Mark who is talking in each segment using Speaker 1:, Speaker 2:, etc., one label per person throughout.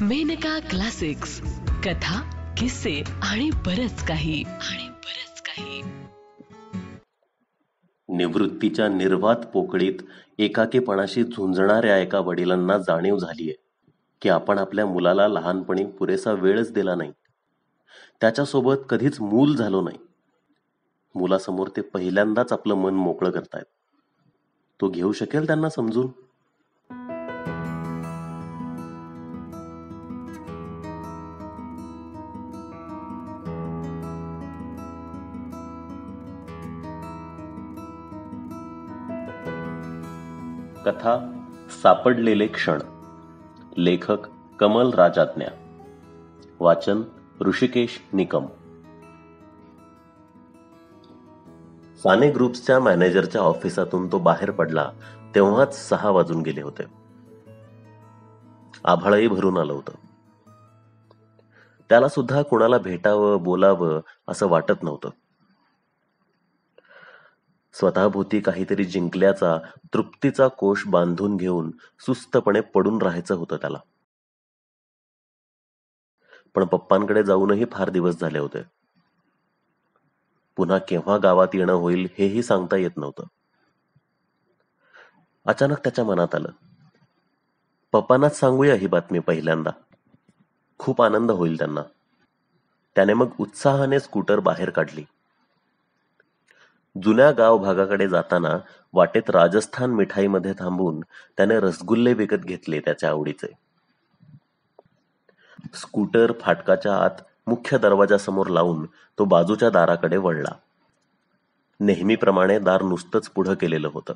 Speaker 1: Maneka classics. कथा किस्से आणि बरच काही. आणि बरच काही.
Speaker 2: निवृत्तीच्या निर्वात पोकळीत एकाकीपणाशी झुंजणाऱ्या एका वडिलांना जाणीव झालीये की आपण आपल्या मुलाला लहानपणी पुरेसा वेळच दिला नाही. त्याच्यासोबत कधीच मूल झालो नाही. मुलासमोर ते पहिल्यांदाच आपलं मन मोकळं करतायत. तो घेऊ शकेल त्यांना समजून? कथा सापडलेले क्षण. लेखक कमल राजाज्ञा. वाचन ऋषिकेश निकम. साने ग्रुप्सच्या मॅनेजरच्या ऑफिसातून तो बाहेर पडला तेव्हाच सहा वाजून गेले होते. आभाळही भरून आलं होतं. त्याला सुद्धा कुणाला भेटावं बोलावं असं वाटत नव्हतं. स्वतःभोवती काहीतरी जिंकल्याचा तृप्तीचा कोश बांधून घेऊन सुस्तपणे पडून राहायचं होतं त्याला. पण पप्पांकडे जाऊनही फार दिवस झाले होते. पुन्हा केव्हा गावात येणं होईल हेही सांगता येत नव्हतं. अचानक त्याच्या मनात आलं. पप्पांनाच सांगूया ही बातमी पहिल्यांदा. खूप आनंद होईल त्यांना. त्याने मग उत्साहाने स्कूटर बाहेर काढली. जुन्या गाव भागाकडे जाताना वाटेत राजस्थान मिठाईमध्ये थांबून त्याने रसगुल्ले विकत घेतले त्याच्या आवडीचे. स्कूटर फाटकाच्या आत मुख्य दरवाजासमोर लावून तो बाजूच्या दाराकडे वळला. नेहमीप्रमाणे दार नुसतंच पुढं केलेलं होतं.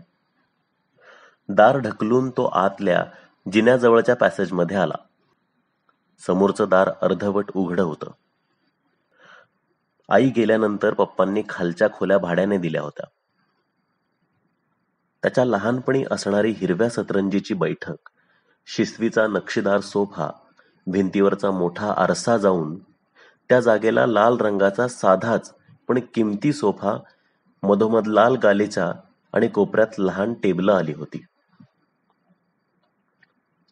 Speaker 2: दार ढकलून तो आतल्या जिन्याजवळच्या पॅसेजमध्ये आला. समोरचं दार अर्धवट उघडं होतं. आई गेल्यानंतर पप्पांनी खालच्या खोल्या भाड्याने दिल्या होत्या. त्याच्या लहानपणी असणारी हिरव्या सतरंजीची बैठक शिस्वीचा नक्षीदार सोफा भिंतीवरचा मोठा आरसा जाऊन त्या जागेला लाल रंगाचा साधाच पण किमती सोफा मधोमध लाल गालीचा आणि कोपऱ्यात लहान टेबलं आली होती.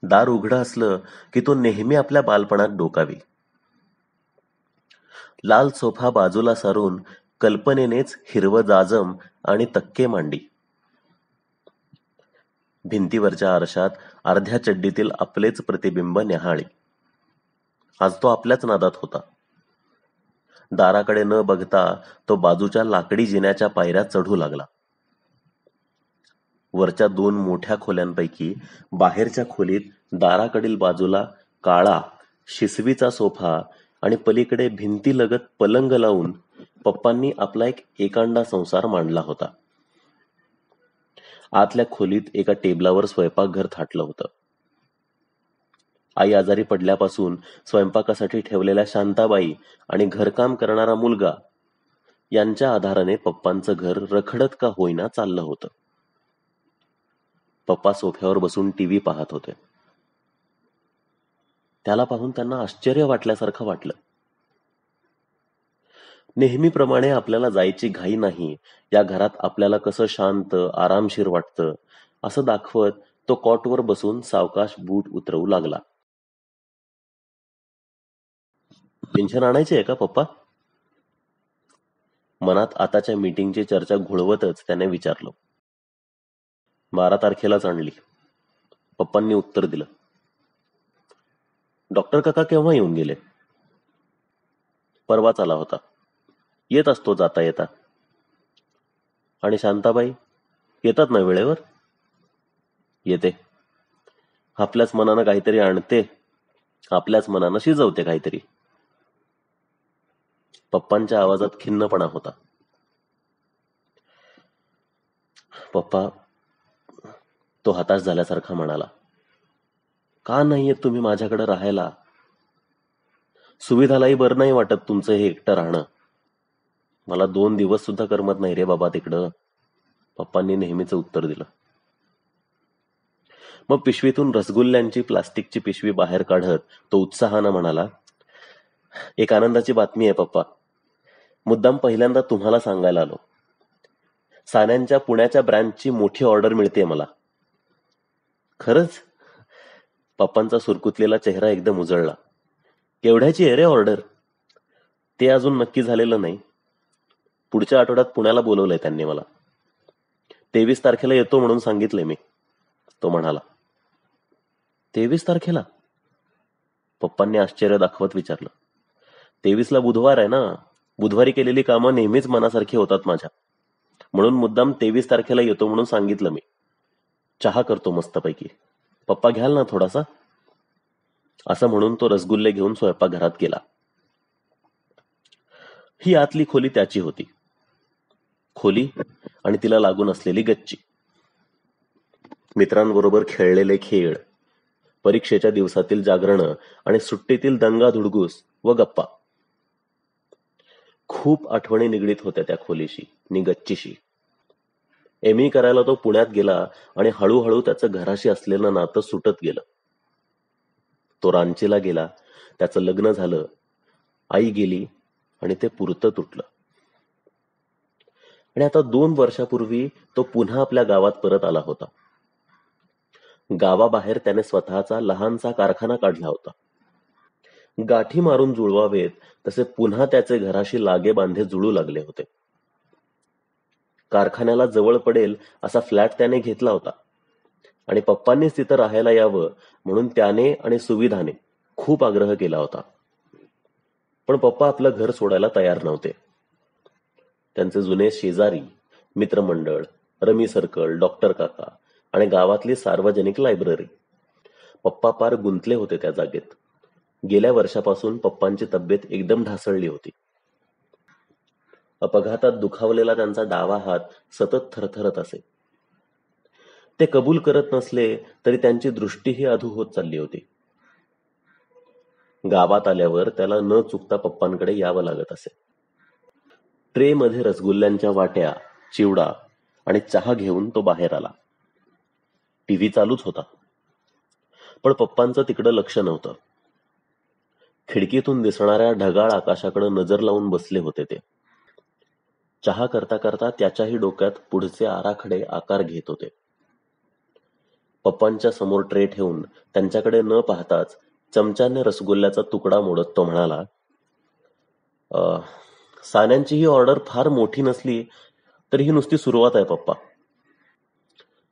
Speaker 2: दार उघडं असलं की तो नेहमी आपल्या बालपणात डोकावी. लाल सोफा बाजूला सारून कल्पनेनेच हिरवं जाजम आणि तक्के मांडी. भिंतीवरच्या आरशात अर्ध्या चड्डीतील आपलेच प्रतिबिंब न्याहाळी. आज तो आपल्याच नादात होता. दाराकडे न बघता तो बाजूच्या लाकडी जिन्याच्या पायऱ्या चढू लागला. वरच्या दोन मोठ्या खोल्यांपैकी बाहेरच्या खोलीत दाराकडील बाजूला काळा शिसवीचा सोफा आणि पलीकडे भिंतीलगत पलंग लावून पप्पांनी आपला एक एकांडा संसार मांडला होता. आतल्या खोलीत एका टेबलावर स्वयंपाकघर थाटलं होतं. आई आजारी पडल्यापासून स्वयंपाकासाठी ठेवलेल्या शांताबाई आणि घरकाम करणारा मुलगा यांच्या आधाराने पप्पांचं घर रखडत का होईना चाललं होतं. पप्पा सोफ्यावर बसून टीव्ही पाहत होते. त्याला पाहून त्यांना आश्चर्य वाटल्यासारखं वाटलं. नेहमीप्रमाणे आपल्याला जायची घाई नाही. या घरात आपल्याला कसं शांत आरामशीर वाटतं असं दाखवत तो कॉटवर बसून सावकाश बूट उतरवू लागला. पेन्शन आणायचे आहे का पप्पा? मनात आताच्या मीटिंगची चर्चा घोळवतच त्याने विचारलं. बारा तारखेलाच आणली. पप्पांनी उत्तर दिलं. डॉक्टर काका केव्हा येऊन गेले? परवाच आला होता. येत असतो जाता येता. आणि शांताबाई येतात ना वेळेवर? येते. आपल्याच मनानं काहीतरी आणते. आपल्याच मनानं शिजवते काहीतरी. पप्पांच्या आवाजात खिन्नपणा होता. पप्पा तो हताश झाल्यासारखा म्हणाला. का नाहीये तुम्ही माझ्याकडे राहायला? सुविधालाही बरं नाही वाटत तुमचं हे एकटं राहणं. मला दोन दिवस सुद्धा करमत नाही रे बाबा तिकडं. पप्पांनी नेहमीच उत्तर दिलं. मग पिशवीतून रसगुल्ल्यांची प्लास्टिकची पिशवी बाहेर काढत तो उत्साहानं म्हणाला एक आनंदाची बातमी आहे पप्पा. मुद्दाम पहिल्यांदा तुम्हाला सांगायला आलो. सान्यांच्या पुण्याच्या ब्रँचची मोठी ऑर्डर मिळते मला. खरंच? पप्पांचा सुरकुतलेला चेहरा एकदम उजळला. केवढ्याची आहे रे ऑर्डर? ते अजून नक्की झालेलं नाही. पुढच्या आठवड्यात पुण्याला बोलवलंय त्यांनी मला. तेवीस तारखेला येतो म्हणून सांगितले मी. तो म्हणाला तेवीस तारखेला? पप्पांनी आश्चर्य दाखवत विचारलं तेवीसला बुधवार आहे ना? बुधवारी केलेली कामं नेहमीच मनासारखी होतात माझ्या. म्हणून मुद्दाम तेवीस तारखेला येतो म्हणून सांगितलं मी. चहा करतो मस्तपैकी. पप्पा घ्याल ना थोडासा? असं म्हणून तो रसगुल्ले घेऊन स्वयंपाकघरात गेला. ही आतली खोली त्याची होती. खोली आणि तिला लागून असलेली गच्ची. मित्रांबरोबर खेळलेले खेळ परीक्षेच्या दिवसातील जागरण आणि सुट्टीतील दंगा धुडगूस व गप्पा. खूप आठवणी निगडीत होत्या त्या खोलीशी नि गच्चीशी. एम ई करायला तो पुण्यात गेला आणि हळूहळू त्याचं घराशी असलेलं नातं सुटत गेलं. तो रांचीला गेला. त्याचं लग्न झालं. आई गेली आणि ते पुरतं तुटलं. आणि आता दोन वर्षापूर्वी तो पुन्हा आपल्या गावात परत आला होता. गावाबाहेर त्याने स्वतःचा लहानसा कारखाना काढला होता. गाठी मारून जुळवावेत तसे पुन्हा त्याचे घराशी लागे बांधे जुळू लागले होते. कारखान्याला जवळ पडेल असा फ्लॅट त्याने घेतला होता. आणि पप्पांनीच तिथं राहायला यावं म्हणून त्याने आणि सुविधाने खूप आग्रह केला होता. पण पप्पा आपलं घर सोडायला तयार नव्हते. त्यांचे जुने शेजारी मित्रमंडळ रमी सर्कल डॉक्टर काका आणि गावातली सार्वजनिक लायब्ररी. पप्पा पार गुंतले होते त्या जागेत. गेल्या वर्षापासून पप्पांची तब्येत एकदम ढासळली होती. अपघातात दुखावलेला त्यांचा डावा हात सतत थरथरत असे. ते कबूल करत नसले तरी त्यांची दृष्टीही अधू होत चालली होती. गावात आल्यावर त्याला न चुकता पप्पांकडे यावं लागत असे. ट्रे मध्ये रसगुल्ल्यांच्या वाट्या चिवडा आणि चहा घेऊन तो बाहेर आला. टीव्ही चालूच होता. पण पप्पांचं तिकडं लक्ष नव्हतं. खिडकीतून दिसणाऱ्या ढगाळ आकाशाकडे नजर लावून बसले होते ते. चहा करता करता त्याच्याही डोक्यात पुढचे आराखडे आकार घेत होते. पप्पांच्या समोर ट्रे ठेवून त्यांच्याकडे न पाहताच चमच्याने रसगुल्ल्याचा तुकडा मोडत तो म्हणाला सान्यांची ही ऑर्डर फार मोठी नसली तरी ही नुसती सुरुवात आहे पप्पा.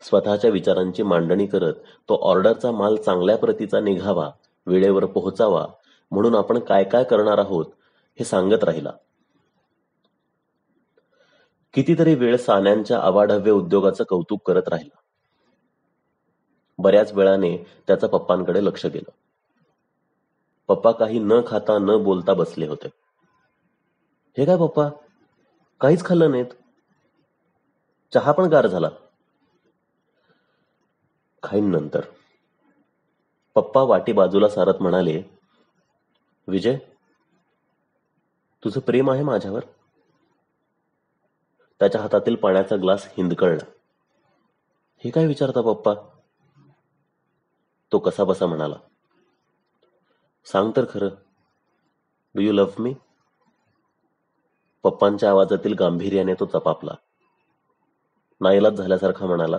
Speaker 2: स्वतःच्या विचारांची मांडणी करत तो ऑर्डरचा माल चांगल्या प्रतीचा निघावा वेळेवर पोहोचावा म्हणून आपण काय काय करणार आहोत हे सांगत राहिला. कितीतरी वेळ सान्यांच्या अवाढव्य उद्योगाचं कौतुक करत राहिला. बऱ्याच वेळाने त्याचा पप्पांकडे लक्ष गेलं. पप्पा काही न खाता न बोलता बसले होते. हे काय पप्पा? काहीच खाल्लं नाहीत? चहा पण गार झाला. खाईन नंतर पप्पा वाटी बाजूला सारत म्हणाले विजय तुझं प्रेम आहे माझ्यावर? त्याच्या हातातील पाण्याचा ग्लास हिंदकळला. हे काय विचारता पप्पा? तो कसा बसा म्हणाला. सांग तर खरं. डू यू लव्ह मी पप्पांच्या आवाजातील गांभीर्याने तो चपापला. नाईलाज झाल्यासारखा म्हणाला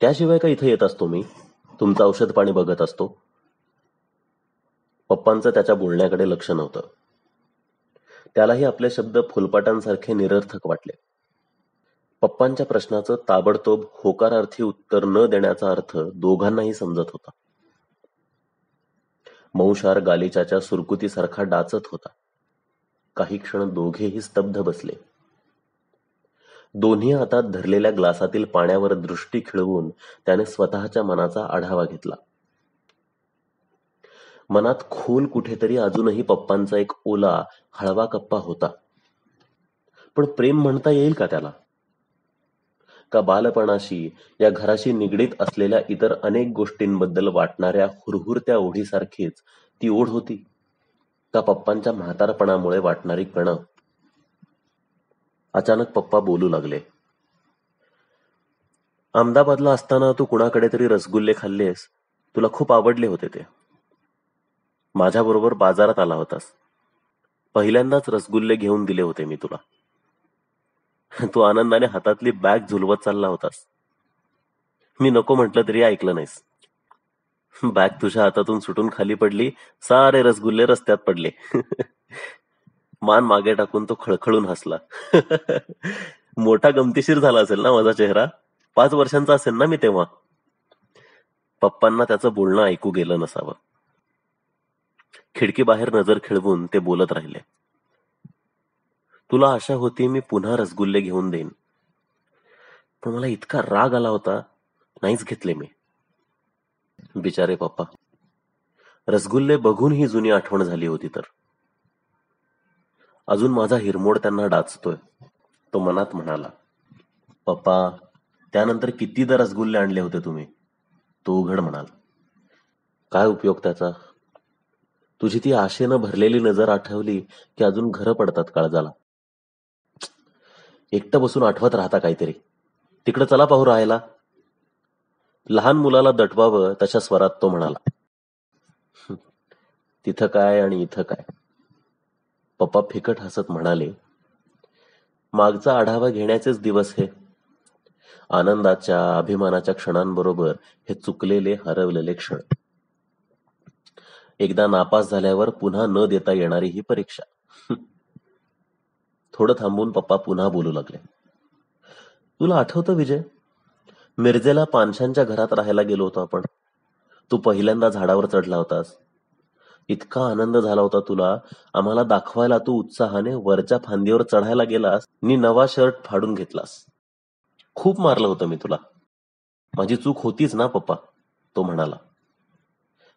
Speaker 2: त्याशिवाय का इथे येत असतो मी? तुमचं औषध पाणी बघत असतो. पप्पांचं त्याच्या बोलण्याकडे लक्ष नव्हतं. त्यालाही आपले शब्द फुलपाटांसारखे निरर्थक वाटले. पप्पांच्या प्रश्नाचं ताबडतोब होकारार्थी उत्तर न देण्याचा अर्थ दोघांनाही समजत होता. मौशार गालिचाच्या सुरकुतीसारखा डाचत होता. काही क्षण दोघेही स्तब्ध बसले. दोन्ही हातात धरलेल्या ग्लासातील पाण्यावर दृष्टी खिळवून त्याने स्वतःच्या मनाचा आढावा घेतला. मनात खोल कुठेतरी अजूनही पप्पांचा एक ओला हळवा कप्पा होता. पण प्रेम म्हणता येईल का त्याला? का बालपणाशी या घराशी निगडीत असलेल्या इतर अनेक गोष्टींबद्दल वाटणाऱ्या हुरहुरत्या ओढीसारखीच ती ओढ होती? का पप्पांच्या म्हातारपणामुळे वाटणारी कण? अचानक पप्पा बोलू लागले. अहमदाबादला असताना तू कुणाकडे तरी रसगुल्ले खाल्लेस. तुला खूप आवडले होते ते. माझ्याबरोबर बाजारात आला होतास. पहिल्यांदाच रसगुल्ले घेऊन दिले होते मी तुला. तू आनंदाने हातातली बॅग झुलवत चालला होतास. मी नको म्हटलं तरी ऐकलं नाहीस. बॅग तुझ्या हातातून सुटून खाली पडली सारे रसगुल्ले रस्त्यात पडले. मान मागे टाकून तो खळखळून हसला. मोठा गमतीशीर झाला असेल ना माझा चेहरा? पाच वर्षांचा असेल ना मी तेव्हा. पप्पांना त्याचं बोलणं ऐकू गेलं नसावं. खिडकी बाहेर नजर खेळवून ते बोलत राहिले. तुला आशा होती मी पुन्हा रसगुल्ले घेऊन देईन. पण मला इतका राग आला होता नाहीच घेतले मी. बिचारे पप्पा रसगुल्ले बघून ही जुनी आठवण झाली होती तर. अजून माझा हिरमोड त्यांना डाचतोय तो मनात म्हणाला पप्पा त्यानंतर कितीदा रसगुल्ले आणले होते तुम्ही? तो उघड म्हणाला काय उपयोग त्याचा? तुझी ती आशेनं भरलेली नजर आठवली की अजून घरं पडतात काळजाला. एकटं बसून आठवत राहता काहीतरी. तिकडं चला पाहू राहायला. लहान मुलाला दटवावं तशा स्वरात तो म्हणाला. तिथं काय आणि इथं काय? पप्पा फिकट हसत म्हणाले मागचा आढावा घेण्याचेच दिवस हे. आनंदाच्या अभिमानाच्या क्षणांबरोबर हे चुकलेले हरवलेले क्षण. एकदा नापास झाल्यावर पुन्हा न देता येणारी ही परीक्षा. थोडं थांबून पप्पा पुन्हा बोलू लागले. तुला आठवतं विजय? मिरजेला पानशांच्या घरात राहायला गेलो होतो आपण. तू पहिल्यांदा झाडावर चढला होतास. इतका आनंद झाला होता तुला. आम्हाला दाखवायला तू उत्साहाने वरच्या फांदीवर चढायला गेलास. नी नवा शर्ट फाडून घेतलास. खूप मारलं होतं मी तुला. माझी चूक होतीच ना पप्पा? तो म्हणाला.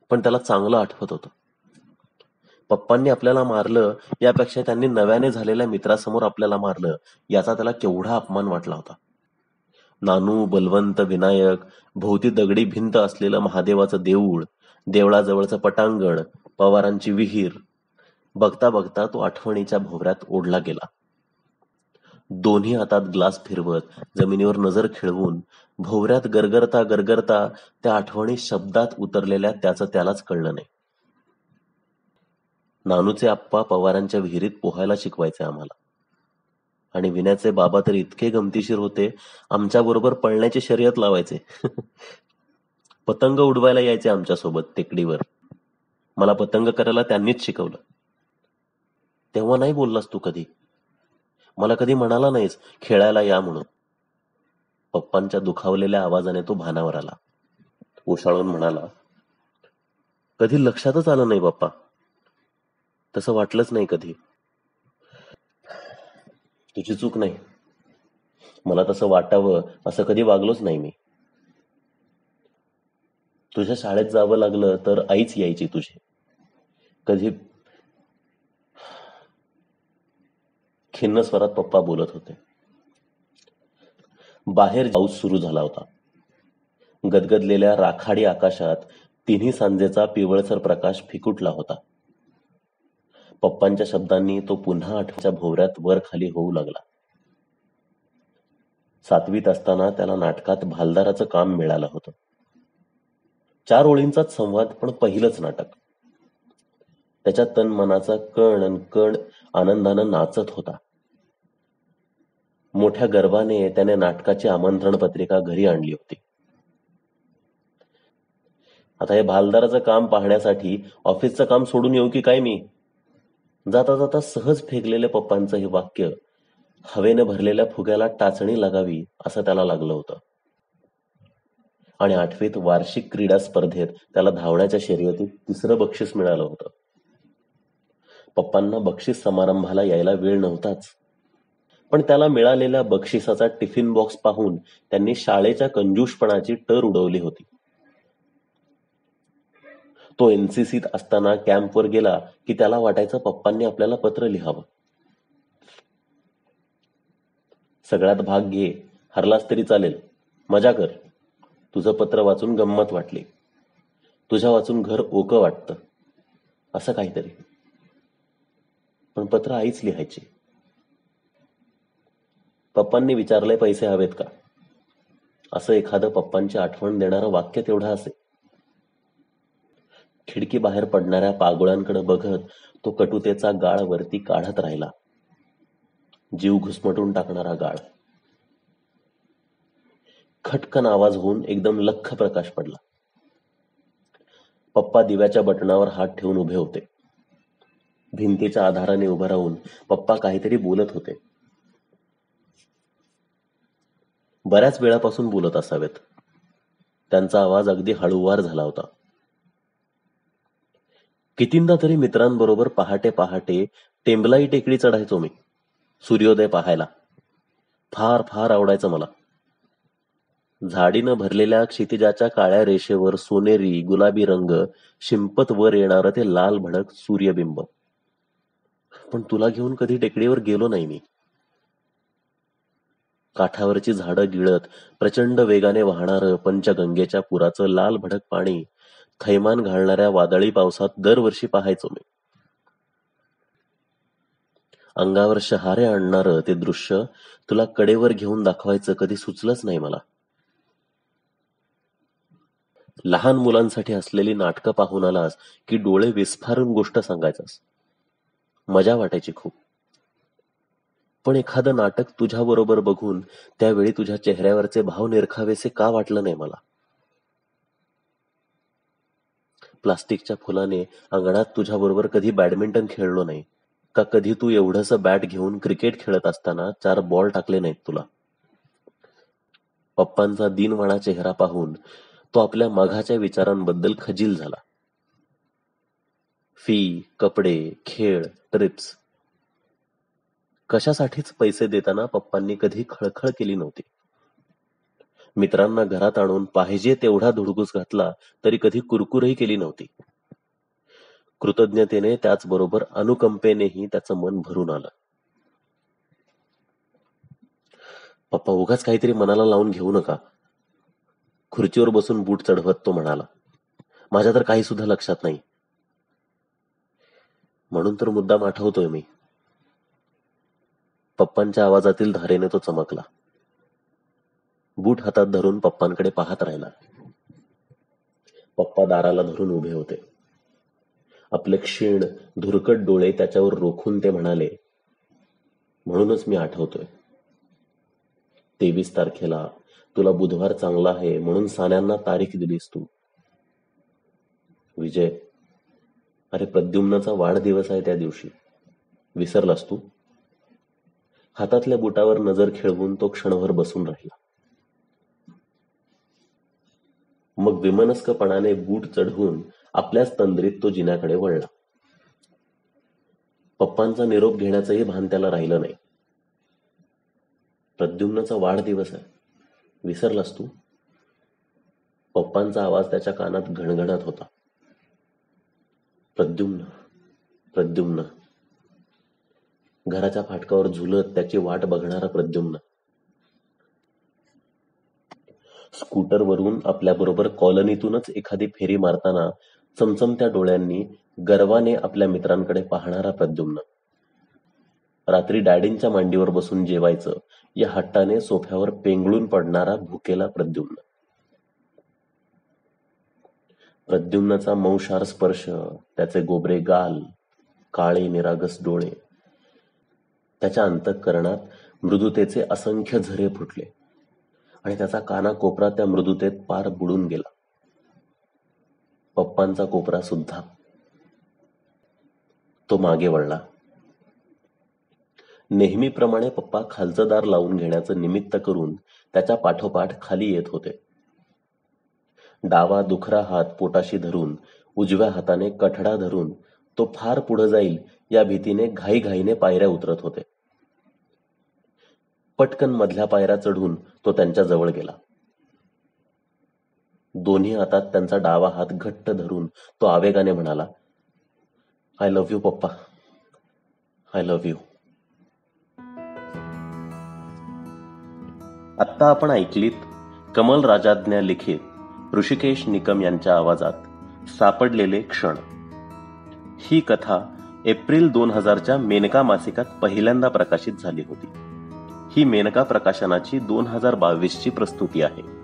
Speaker 2: पण त्याला चांगलं आठवत होतं. पप्पांनी आपल्याला मारलं यापेक्षा त्यांनी नव्याने झालेल्या मित्रासमोर आपल्याला मारलं याचा त्याला केवढा अपमान वाटला होता. नानू बलवंत विनायक भोवती दगडी भिंत असलेलं महादेवाचं देऊळ देवळाजवळचं पटांगण पवारांची विहीर बघता बघता तो आठवणीच्या भोवऱ्यात ओढला गेला. दोन्ही हातात ग्लास फिरवत जमिनीवर नजर खेळवून भोवऱ्यात गरगरता गरगरता त्या आठवणी शब्दात उतरलेल्या त्याचं त्यालाच कळलं नाही. नानूचे आप्पा पवारांच्या विहिरीत पोहायला शिकवायचे आम्हाला. आणि विण्याचे बाबा तर इतके गमतीशीर होते आमच्या बरोबर पळण्याची शर्यत लावायचे. पतंग उडवायला यायचे आमच्यासोबत टेकडीवर. मला पतंग करायला त्यांनीच शिकवलं. तेव्हा नाही बोललास तू कधी? मला कधी म्हणाला नाहीस खेळायला या म्हणून. पप्पांच्या दुखावलेल्या आवाजाने तो भानावर आला. ओशाळून म्हणाला कधी लक्षातच आलं नाही बाप्पा तसं वाटलंच नाही कधी. तुझी चूक नाही. मला तसं वाटावं असं कधी वागलोच नाही मी. तुझ्या शाळेत जावं लागलं तर आईच यायची तुझी. कधी खिन्न स्वरात पप्पा बोलत होते. बाहेर पाऊस सुरू झाला होता. गदगदलेल्या राखाडी आकाशात तिन्ही सांजेचा पिवळसर प्रकाश फिकुटला होता. पप्पांच्या शब्दांनी तो पुन्हा आठवच्या भोवऱ्यात वर खाली होऊ लागला. सातवीत असताना त्याला नाटकात भालदाराचं काम मिळालं होतं. चार ओळींचाच संवाद पण पहिलंच नाटक. त्याच्या तन मनाचा कण अन कण आनंदानं नाचत होता. मोठ्या गर्वाने त्याने नाटकाची आमंत्रण पत्रिका घरी आणली होती. आता हे भालदाराचं काम पाहण्यासाठी ऑफिसचं काम सोडून येऊ की काय मी? जाता जाता सहज फेकलेल्या पप्पांचं हे वाक्य हवेने भरलेल्या फुग्याला टाचणी लागावी असं त्याला लागलं होतं. आणि आठवीत वार्षिक क्रीडा स्पर्धेत त्याला धावण्याच्या शर्यतीत तिसरं बक्षीस मिळालं होतं. पप्पांना बक्षीस समारंभाला यायला वेळ नव्हताच. पण त्याला मिळालेल्या बक्षिसाचा टिफिन बॉक्स पाहून त्यांनी शाळेच्या कंजूषपणाची टर उडवली होती. तो एनसीसीत असताना कॅम्पवर गेला की त्याला वाटायचं पप्पांनी आपल्याला पत्र लिहावं. सगळ्यात भाग घे हरलास तरी चालेल. मजा कर. तुझं पत्र वाचून गंमत वाटली. तुझ्या वाचून घर ओकं वाटतं. असं काहीतरी. पण पत्र आईच लिहायची. पप्पांनी विचारले पैसे हवेत का? असं एखादं पप्पांची आठवण देणारं वाक्य तेवढं असे. खिडकी बाहेर पडणाऱ्या पागोळ्यांकडे बघत तो कटुतेचा गाळ वरती काढत राहिला. जीव घुसमटून टाकणारा गाळ. खटकन आवाज होऊन एकदम लख प्रकाश पडला. पप्पा दिव्याच्या बटणावर हात ठेवून उभे होते. भिंतीच्या आधाराने उभं राहून पप्पा काहीतरी बोलत होते. बऱ्याच वेळापासून बोलत असावेत. त्यांचा आवाज अगदी हळूवार झाला होता. कितींदा तरी मित्रांबरोबर पहाटे पहाटे टेंबलाई टेकडी चढायचो मी सूर्योदय पाहायला. फार फार आवडायचं मला. झाडीनं भरलेल्या क्षितिजाच्या काळ्या रेषेवर सोनेरी गुलाबी रंग शिंपत वर येणारं ते लाल भडक सूर्यबिंब. पण तुला घेऊन कधी टेकडीवर गेलो नाही मी. काठावरची झाडं गिळत प्रचंड वेगाने वाहणारं पंचगंगेच्या पुराचं लाल भडक पाणी थैमान घालणाऱ्या वादळी पावसात दरवर्षी पाहायचो मी. अंगावर शहारे आणणारं ते दृश्य तुला कडेवर घेऊन दाखवायचं कधी सुचलंच नाही मला. लहान मुलांसाठी असलेली नाटकं पाहून आलास की डोळे विस्फारून गोष्ट सांगायचास. मजा वाटायची खूप. पण एखादं नाटक तुझ्या बरोबर बघून त्यावेळी तुझ्या चेहऱ्यावरचे भाव निरखावेसे का वाटलं नाही मला? प्लास्टिकच्या फुलाने अंगणात तुझ्या बरोबर कधी बॅडमिंटन खेळलो नाही का कधी तू एवढस बॅट घेऊन क्रिकेट खेळत असताना चार बॉल टाकले नाहीत तुला? पप्पांचा दिनवाणा चेहरा पाहून तो आपल्या मघाच्या विचारांबद्दल खजील झाला. फी कपडे खेळ ट्रिप्स कशासाठीच पैसे देताना पप्पांनी कधी खळखळ केली नव्हती. मित्रांना घरात आणून पाहिजे तेवढा धुडगूस घातला तरी कधी कुरकुरही केली नव्हती. कृतज्ञतेने त्याचबरोबर अनुकंपेनेही त्याचं मन भरून आलं. पप्पा उगाच काहीतरी मनाला लावून घेऊ नका. खुर्चीवर बसून बूट चढवत तो म्हणाला माझ्या तर काही सुद्धा लक्षात नाही. म्हणून तर मुद्दाम आठवतोय मी. पप्पांच्या आवाजातील धारेने तो चमकला. बूट हातात धरून पप्पांकडे पाहत राहिला. पप्पा दाराला धरून उभे होते. आपले क्षीण धुरकट डोळे त्याच्यावर रोखून ते म्हणाले म्हणूनच मी आठवतोय. तेवीस तारखेला तुला बुधवार चांगला आहे म्हणून सान्यांना तारीख दिलीस तू. विजय अरे प्रद्युम्नाचा वाढदिवस आहे त्या दिवशी. विसरलास तू? हातातल्या बुटावर नजर खेळवून तो क्षणभर बसून राहिला. मग विमनस्कपणाने बूट चढवून आपल्याच तंद्रीत तो जिन्याकडे वळला. पप्पांचा निरोप घेण्याचंही भान त्याला राहिलं नाही. प्रद्युम्नचा वाढदिवस आहे. विसरलास तू? पप्पांचा आवाज त्याच्या कानात घणघणत होता. प्रद्युम्न प्रद्युम्न. घराच्या फाटकावर झुलत त्याची वाट बघणारा प्रद्युम्न. स्कूटरवरून आपल्याबरोबर कॉलनीतूनच एखादी फेरी मारताना चमचमत्या डोळ्यांनी गर्वाने आपल्या मित्रांकडे पाहणारा प्रद्युम्न. रात्री डॅडींच्या मांडीवर बसून जेवायचं या हट्टाने सोफ्यावर पेंगळून पडणारा भुकेला प्रद्युम्न. प्रद्युम्नाचा मौशार स्पर्श त्याचे गोबरे गाल काळे निरागस डोळे त्याच्या अंतःकरणात मृदुतेचे असंख्य झरे फुटले. आणि त्याचा काना कोपरा त्या मृदुतेत पार बुडून गेला. पप्पांचा कोपरा सुद्धा. तो मागे वळला. नेहमीप्रमाणे पप्पा खालचं दार लावून घेण्याचं निमित्त करून त्याच्या पाठोपाठ खाली येत होते. डावा दुखरा हात पोटाशी धरून उजव्या हाताने कठडा धरून तो फार पुढे जाईल या भीतीने घाईघाईने पायऱ्या उतरत होते. पटकन मधल्या पायऱ्या चढून तो त्यांच्या जवळ गेला. दोन्ही हातात त्यांचा डावा हात घट्ट धरून तो आवेगाने म्हणाला आय लव्ह यू पप्पा. आय लव्ह यू आत्ता आपण ऐकलीत कमल राजाज्ञा लिखित ऋषिकेश निकम यांच्या आवाजात सापडलेले क्षण. ही कथा एप्रिल दोन हजारच्या मेनका मासिकात पहिल्यांदा प्रकाशित झाली होती. ही मेनका प्रकाशनाची दोन हजार बावीसची प्रस्तुती आहे.